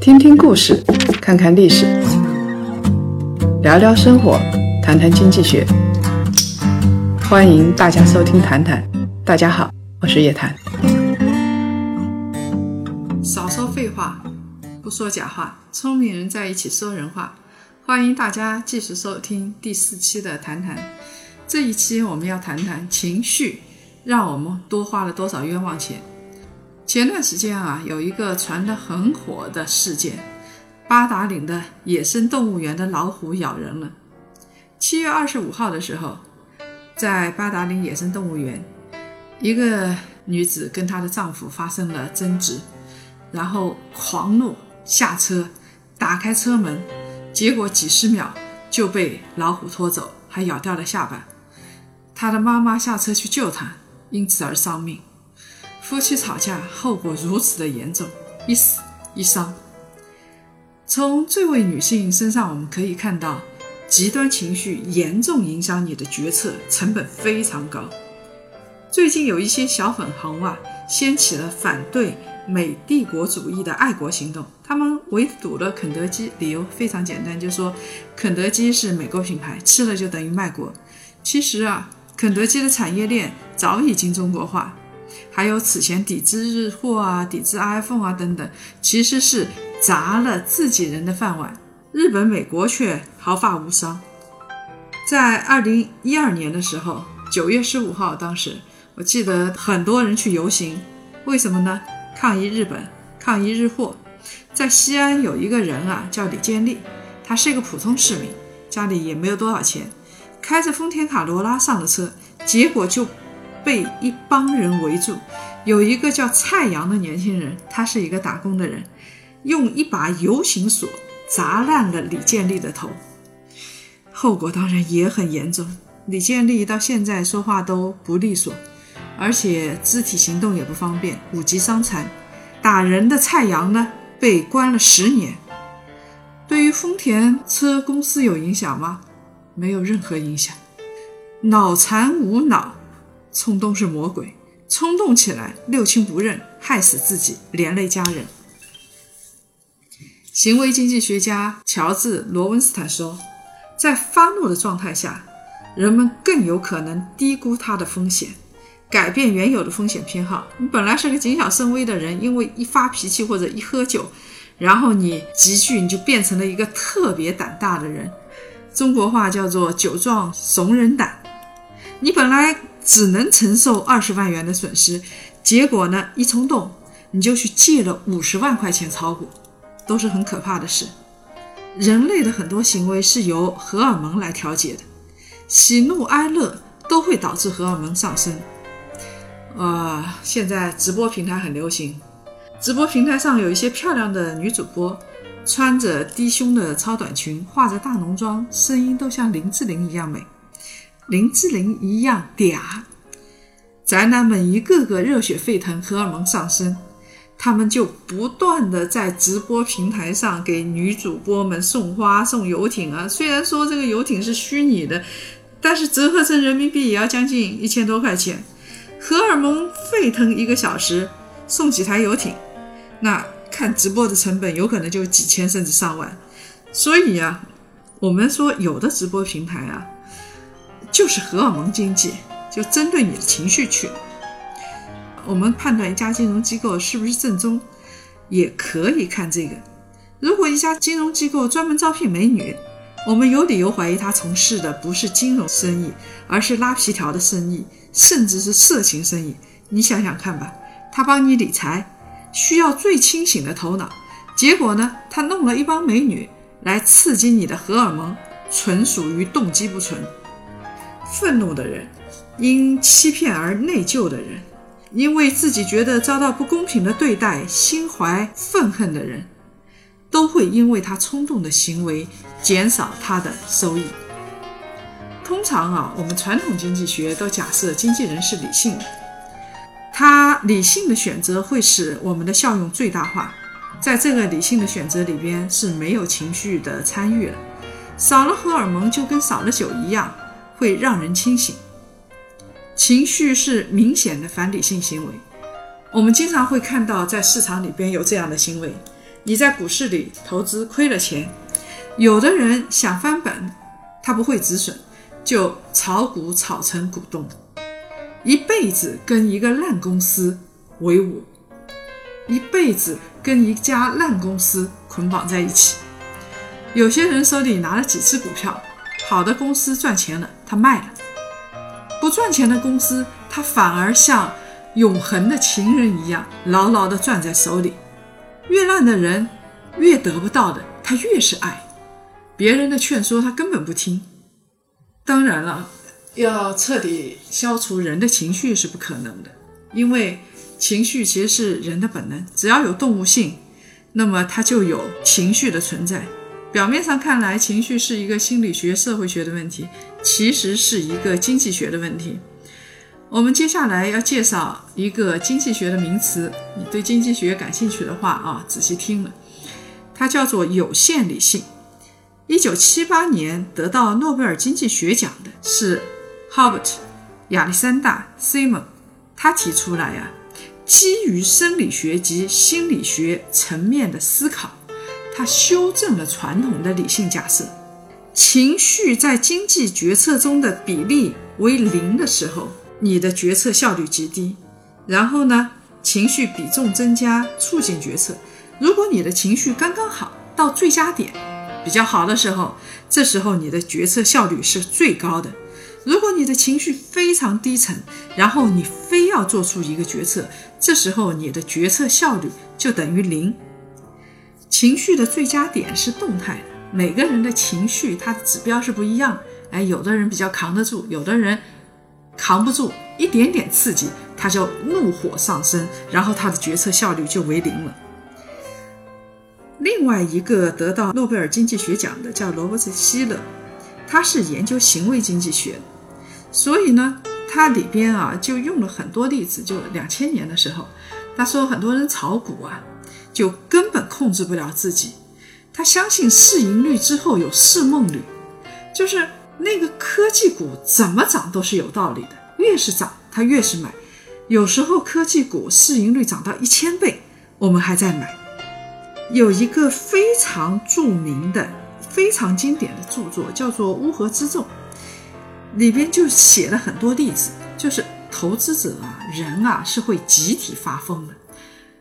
听听故事，看看历史，聊聊生活，谈谈经济学。欢迎大家收听《谈谈》，大家好，我是叶檀。少说废话，不说假话，聪明人在一起说人话。欢迎大家继续收听第四期的《谈谈》。这一期我们要谈谈情绪让我们多花了多少冤枉钱。前段时间啊，有一个传得很火的事件：八达岭的野生动物园的老虎咬人了。七月二十五号的时候，在八达岭野生动物园，一个女子跟她的丈夫发生了争执，然后狂怒下车，打开车门，结果几十秒就被老虎拖走，还咬掉了下巴。她的妈妈下车去救她，因此而丧命。夫妻吵架，后果如此的严重，一死一伤。从这位女性身上，我们可以看到，极端情绪严重影响你的决策，成本非常高。最近有一些小粉红啊，掀起了反对美帝国主义的爱国行动，他们围堵了肯德基，理由非常简单，就说肯德基是美国品牌，吃了就等于卖国。其实啊，肯德基的产业链早已经中国化。还有此前抵制日货啊、抵制 iPhone 啊等等，其实是砸了自己人的饭碗。日本、美国却毫发无伤。在二零一二年的时候，九月十五号，当时我记得很多人去游行，为什么呢？抗议日本，抗议日货。在西安有一个人啊，叫李建立，他是一个普通市民，家里也没有多少钱，开着丰田卡罗拉上了车，结果就。被一帮人围住，有一个叫蔡阳的年轻人，他是一个打工的人，用一把游行锁砸烂了李建立的头，后果当然也很严重。李建立到现在说话都不利索，而且肢体行动也不方便，五级伤残。打人的蔡阳呢，被关了十年。对于丰田车公司有影响吗？没有任何影响。脑残无脑。冲动是魔鬼，冲动起来六亲不认，害死自己，连累家人。行为经济学家乔治·罗文斯坦说，在发怒的状态下，人们更有可能低估它的风险，改变原有的风险偏好。你本来是个谨小慎微的人，因为一发脾气或者一喝酒，然后你急剧你就变成了一个特别胆大的人。中国话叫做“酒壮怂人胆”。你本来。只能承受二十万元的损失，结果呢？一冲动，你就去借了五十万块钱炒股，都是很可怕的事。人类的很多行为是由荷尔蒙来调节的，喜怒哀乐都会导致荷尔蒙上升。呃，现在直播平台很流行，直播平台上有一些漂亮的女主播，穿着低胸的超短裙，化着大浓妆，声音都像林志玲一样美。林志玲一样嗲，宅男们一个个热血沸腾，荷尔蒙上升，他们就不断的在直播平台上给女主播们送花、送游艇啊。虽然说这个游艇是虚拟的，但是折合成人民币也要将近一千多块钱。荷尔蒙沸腾一个小时，送几台游艇，那看直播的成本有可能就几千甚至上万。所以啊，我们说有的直播平台啊。就是荷尔蒙经济，就针对你的情绪去。我们判断一家金融机构是不是正宗，也可以看这个。如果一家金融机构专门招聘美女，我们有理由怀疑他从事的不是金融生意，而是拉皮条的生意，甚至是色情生意。你想想看吧，他帮你理财，需要最清醒的头脑，结果呢，他弄了一帮美女来刺激你的荷尔蒙，纯属于动机不纯。愤怒的人，因欺骗而内疚的人，因为自己觉得遭到不公平的对待，心怀愤恨的人，都会因为他冲动的行为减少他的收益。通常啊，我们传统经济学都假设经纪人是理性的，他理性的选择会使我们的效用最大化。在这个理性的选择里边是没有情绪的参与了，少了荷尔蒙就跟少了酒一样。会让人清醒，情绪是明显的反理性行为。我们经常会看到在市场里边有这样的行为：你在股市里投资亏了钱，有的人想翻本，他不会止损，就炒股炒成股东，一辈子跟一个烂公司为伍，一辈子跟一家烂公司捆绑在一起。有些人手里拿了几只股票，好的公司赚钱了，他卖了；不赚钱的公司，他反而像永恒的情人一样牢牢地攥在手里。越烂的人，越得不到的，他越是爱。别人的劝说，他根本不听。当然了，要彻底消除人的情绪是不可能的，因为情绪其实是人的本能，只要有动物性，那么它就有情绪的存在。表面上看来，情绪是一个心理学、社会学的问题，其实是一个经济学的问题。我们接下来要介绍一个经济学的名词，你对经济学感兴趣的话啊，仔细听了，它叫做有限理性。一九七八年得到诺贝尔经济学奖的是 Hubert 亚历山大 Simon，他提出来呀，基于生理学及心理学层面的思考。他修正了传统的理性假设，情绪在经济决策中的比例为零的时候，你的决策效率极低。然后呢，情绪比重增加，促进决策。如果你的情绪刚刚好，到最佳点，比较好的时候，这时候你的决策效率是最高的。如果你的情绪非常低沉，然后你非要做出一个决策，这时候你的决策效率就等于零。情绪的最佳点是动态的，每个人的情绪它的指标是不一样。哎，有的人比较扛得住，有的人扛不住，一点点刺激他就怒火上升，然后他的决策效率就为零了。另外一个得到诺贝尔经济学奖的叫罗伯茨希勒，他是研究行为经济学，所以呢，他里边啊就用了很多例子。就两千年的时候，他说很多人炒股啊。就根本控制不了自己，他相信市盈率之后有市梦率，就是那个科技股怎么涨都是有道理的，越是涨他越是买。有时候科技股市盈率涨到一千倍，我们还在买。有一个非常著名的、非常经典的著作叫做《乌合之众》，里边就写了很多例子，就是投资者啊，人啊是会集体发疯的。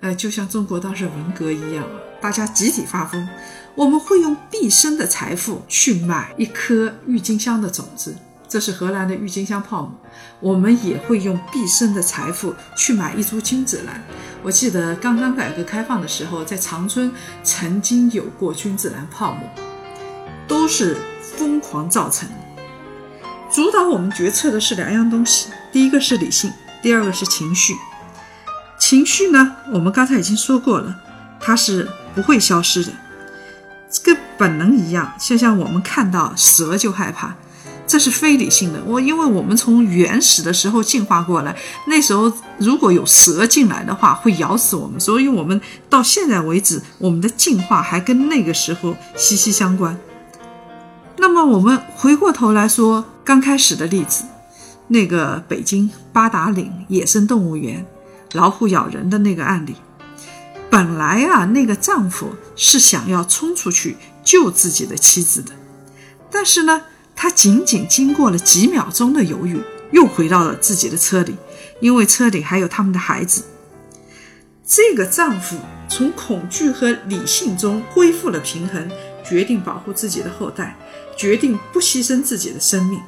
呃，就像中国当时文革一样啊，大家集体发疯。我们会用毕生的财富去买一颗郁金香的种子，这是荷兰的郁金香泡沫。我们也会用毕生的财富去买一株君子兰。我记得刚刚改革开放的时候，在长春曾经有过君子兰泡沫，都是疯狂造成的。主导我们决策的是两样东西，第一个是理性，第二个是情绪。情绪呢？我们刚才已经说过了，它是不会消失的，跟本能一样。就像我们看到蛇就害怕，这是非理性的。我因为我们从原始的时候进化过来，那时候如果有蛇进来的话，会咬死我们。所以，我们到现在为止，我们的进化还跟那个时候息息相关。那么，我们回过头来说刚开始的例子，那个北京八达岭野生动物园。老虎咬人的那个案例，本来啊，那个丈夫是想要冲出去救自己的妻子的，但是呢，他仅仅经过了几秒钟的犹豫，又回到了自己的车里，因为车里还有他们的孩子。这个丈夫从恐惧和理性中恢复了平衡，决定保护自己的后代，决定不牺牲自己的生命。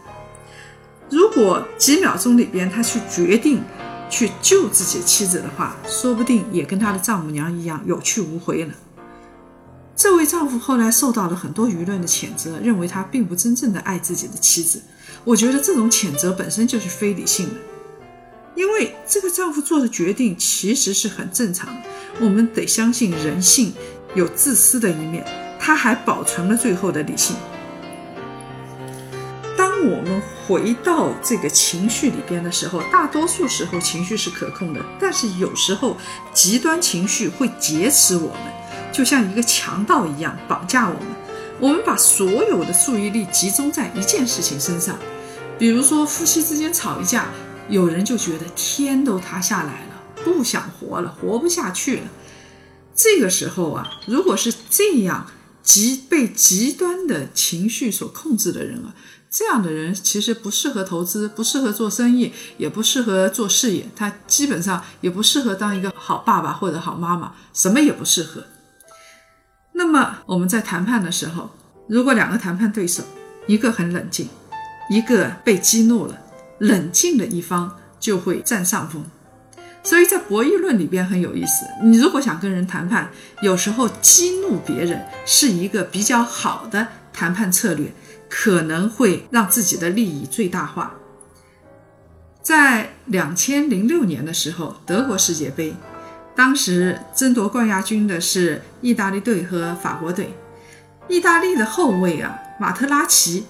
如果几秒钟里边他去决定。去救自己妻子的话，说不定也跟他的丈母娘一样有去无回了。这位丈夫后来受到了很多舆论的谴责，认为他并不真正的爱自己的妻子。我觉得这种谴责本身就是非理性的，因为这个丈夫做的决定其实是很正常的。我们得相信人性有自私的一面，他还保存了最后的理性。回到这个情绪里边的时候，大多数时候情绪是可控的，但是有时候极端情绪会劫持我们，就像一个强盗一样绑架我们。我们把所有的注意力集中在一件事情身上，比如说夫妻之间吵一架，有人就觉得天都塌下来了，不想活了，活不下去了。这个时候啊，如果是这样极被极端的情绪所控制的人啊，这样的人其实不适合投资，不适合做生意，也不适合做事业，他基本上也不适合当一个好爸爸或者好妈妈，什么也不适合。那么我们在谈判的时候，如果两个谈判对手，一个很冷静，一个被激怒了，冷静的一方就会占上风。所以在博弈论里边很有意思。你如果想跟人谈判，有时候激怒别人是一个比较好的谈判策略，可能会让自己的利益最大化。在两千零六年的时候，德国世界杯，当时争夺冠亚军的是意大利队和法国队。意大利的后卫啊，马特拉齐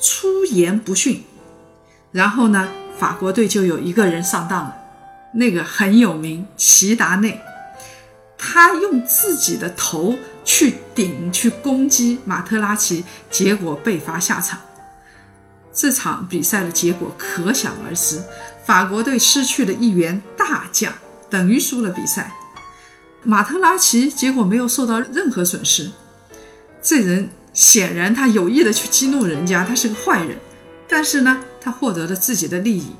出言不逊，然后呢，法国队就有一个人上当了。那个很有名，齐达内，他用自己的头去顶、去攻击马特拉齐，结果被罚下场。这场比赛的结果可想而知，法国队失去了一员大将，等于输了比赛。马特拉齐结果没有受到任何损失。这人显然他有意的去激怒人家，他是个坏人，但是呢，他获得了自己的利益。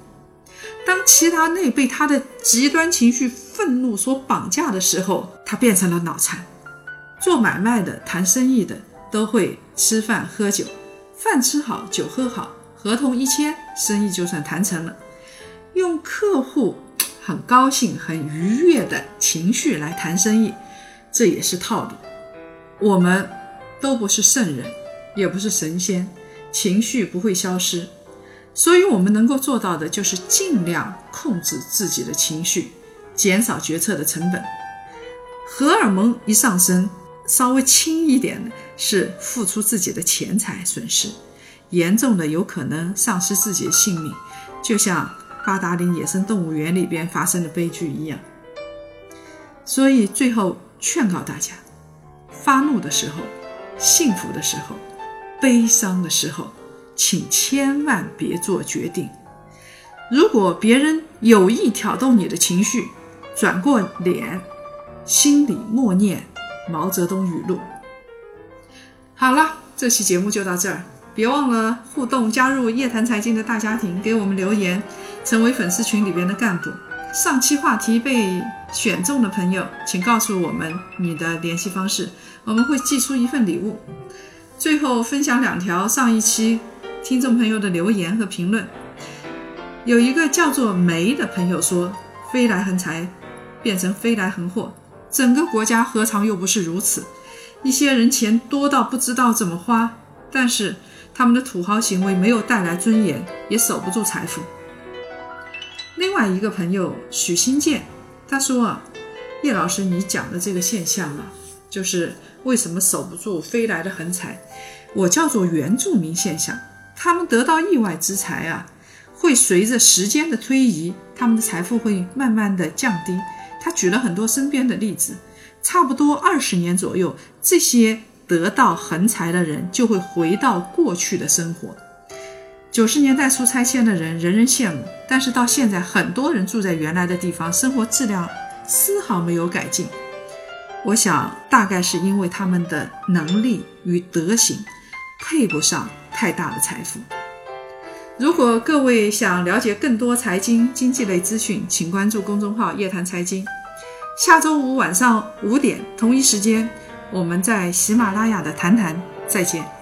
当齐达内被他的极端情绪、愤怒所绑架的时候，他变成了脑残。做买卖的、谈生意的都会吃饭喝酒，饭吃好，酒喝好，合同一签，生意就算谈成了。用客户很高兴、很愉悦的情绪来谈生意，这也是套路。我们都不是圣人，也不是神仙，情绪不会消失。所以，我们能够做到的就是尽量控制自己的情绪，减少决策的成本。荷尔蒙一上升，稍微轻一点的是付出自己的钱财损失，严重的有可能丧失自己的性命，就像八达岭野生动物园里边发生的悲剧一样。所以，最后劝告大家：发怒的时候，幸福的时候，悲伤的时候。请千万别做决定。如果别人有意挑动你的情绪，转过脸，心里默念毛泽东语录。好了，这期节目就到这儿，别忘了互动，加入夜谈财经的大家庭，给我们留言，成为粉丝群里边的干部。上期话题被选中的朋友，请告诉我们你的联系方式，我们会寄出一份礼物。最后分享两条上一期。听众朋友的留言和评论，有一个叫做梅的朋友说：“飞来横财变成飞来横祸，整个国家何尝又不是如此？一些人钱多到不知道怎么花，但是他们的土豪行为没有带来尊严，也守不住财富。”另外一个朋友许新建他说：“啊，叶老师，你讲的这个现象啊，就是为什么守不住飞来的横财，我叫做原住民现象。”他们得到意外之财啊，会随着时间的推移，他们的财富会慢慢的降低。他举了很多身边的例子，差不多二十年左右，这些得到横财的人就会回到过去的生活。九十年代初拆迁的人人人羡慕，但是到现在，很多人住在原来的地方，生活质量丝毫没有改进。我想，大概是因为他们的能力与德行配不上。太大的财富。如果各位想了解更多财经经济类资讯，请关注公众号“夜谈财经”。下周五晚上五点同一时间，我们在喜马拉雅的谈谈再见。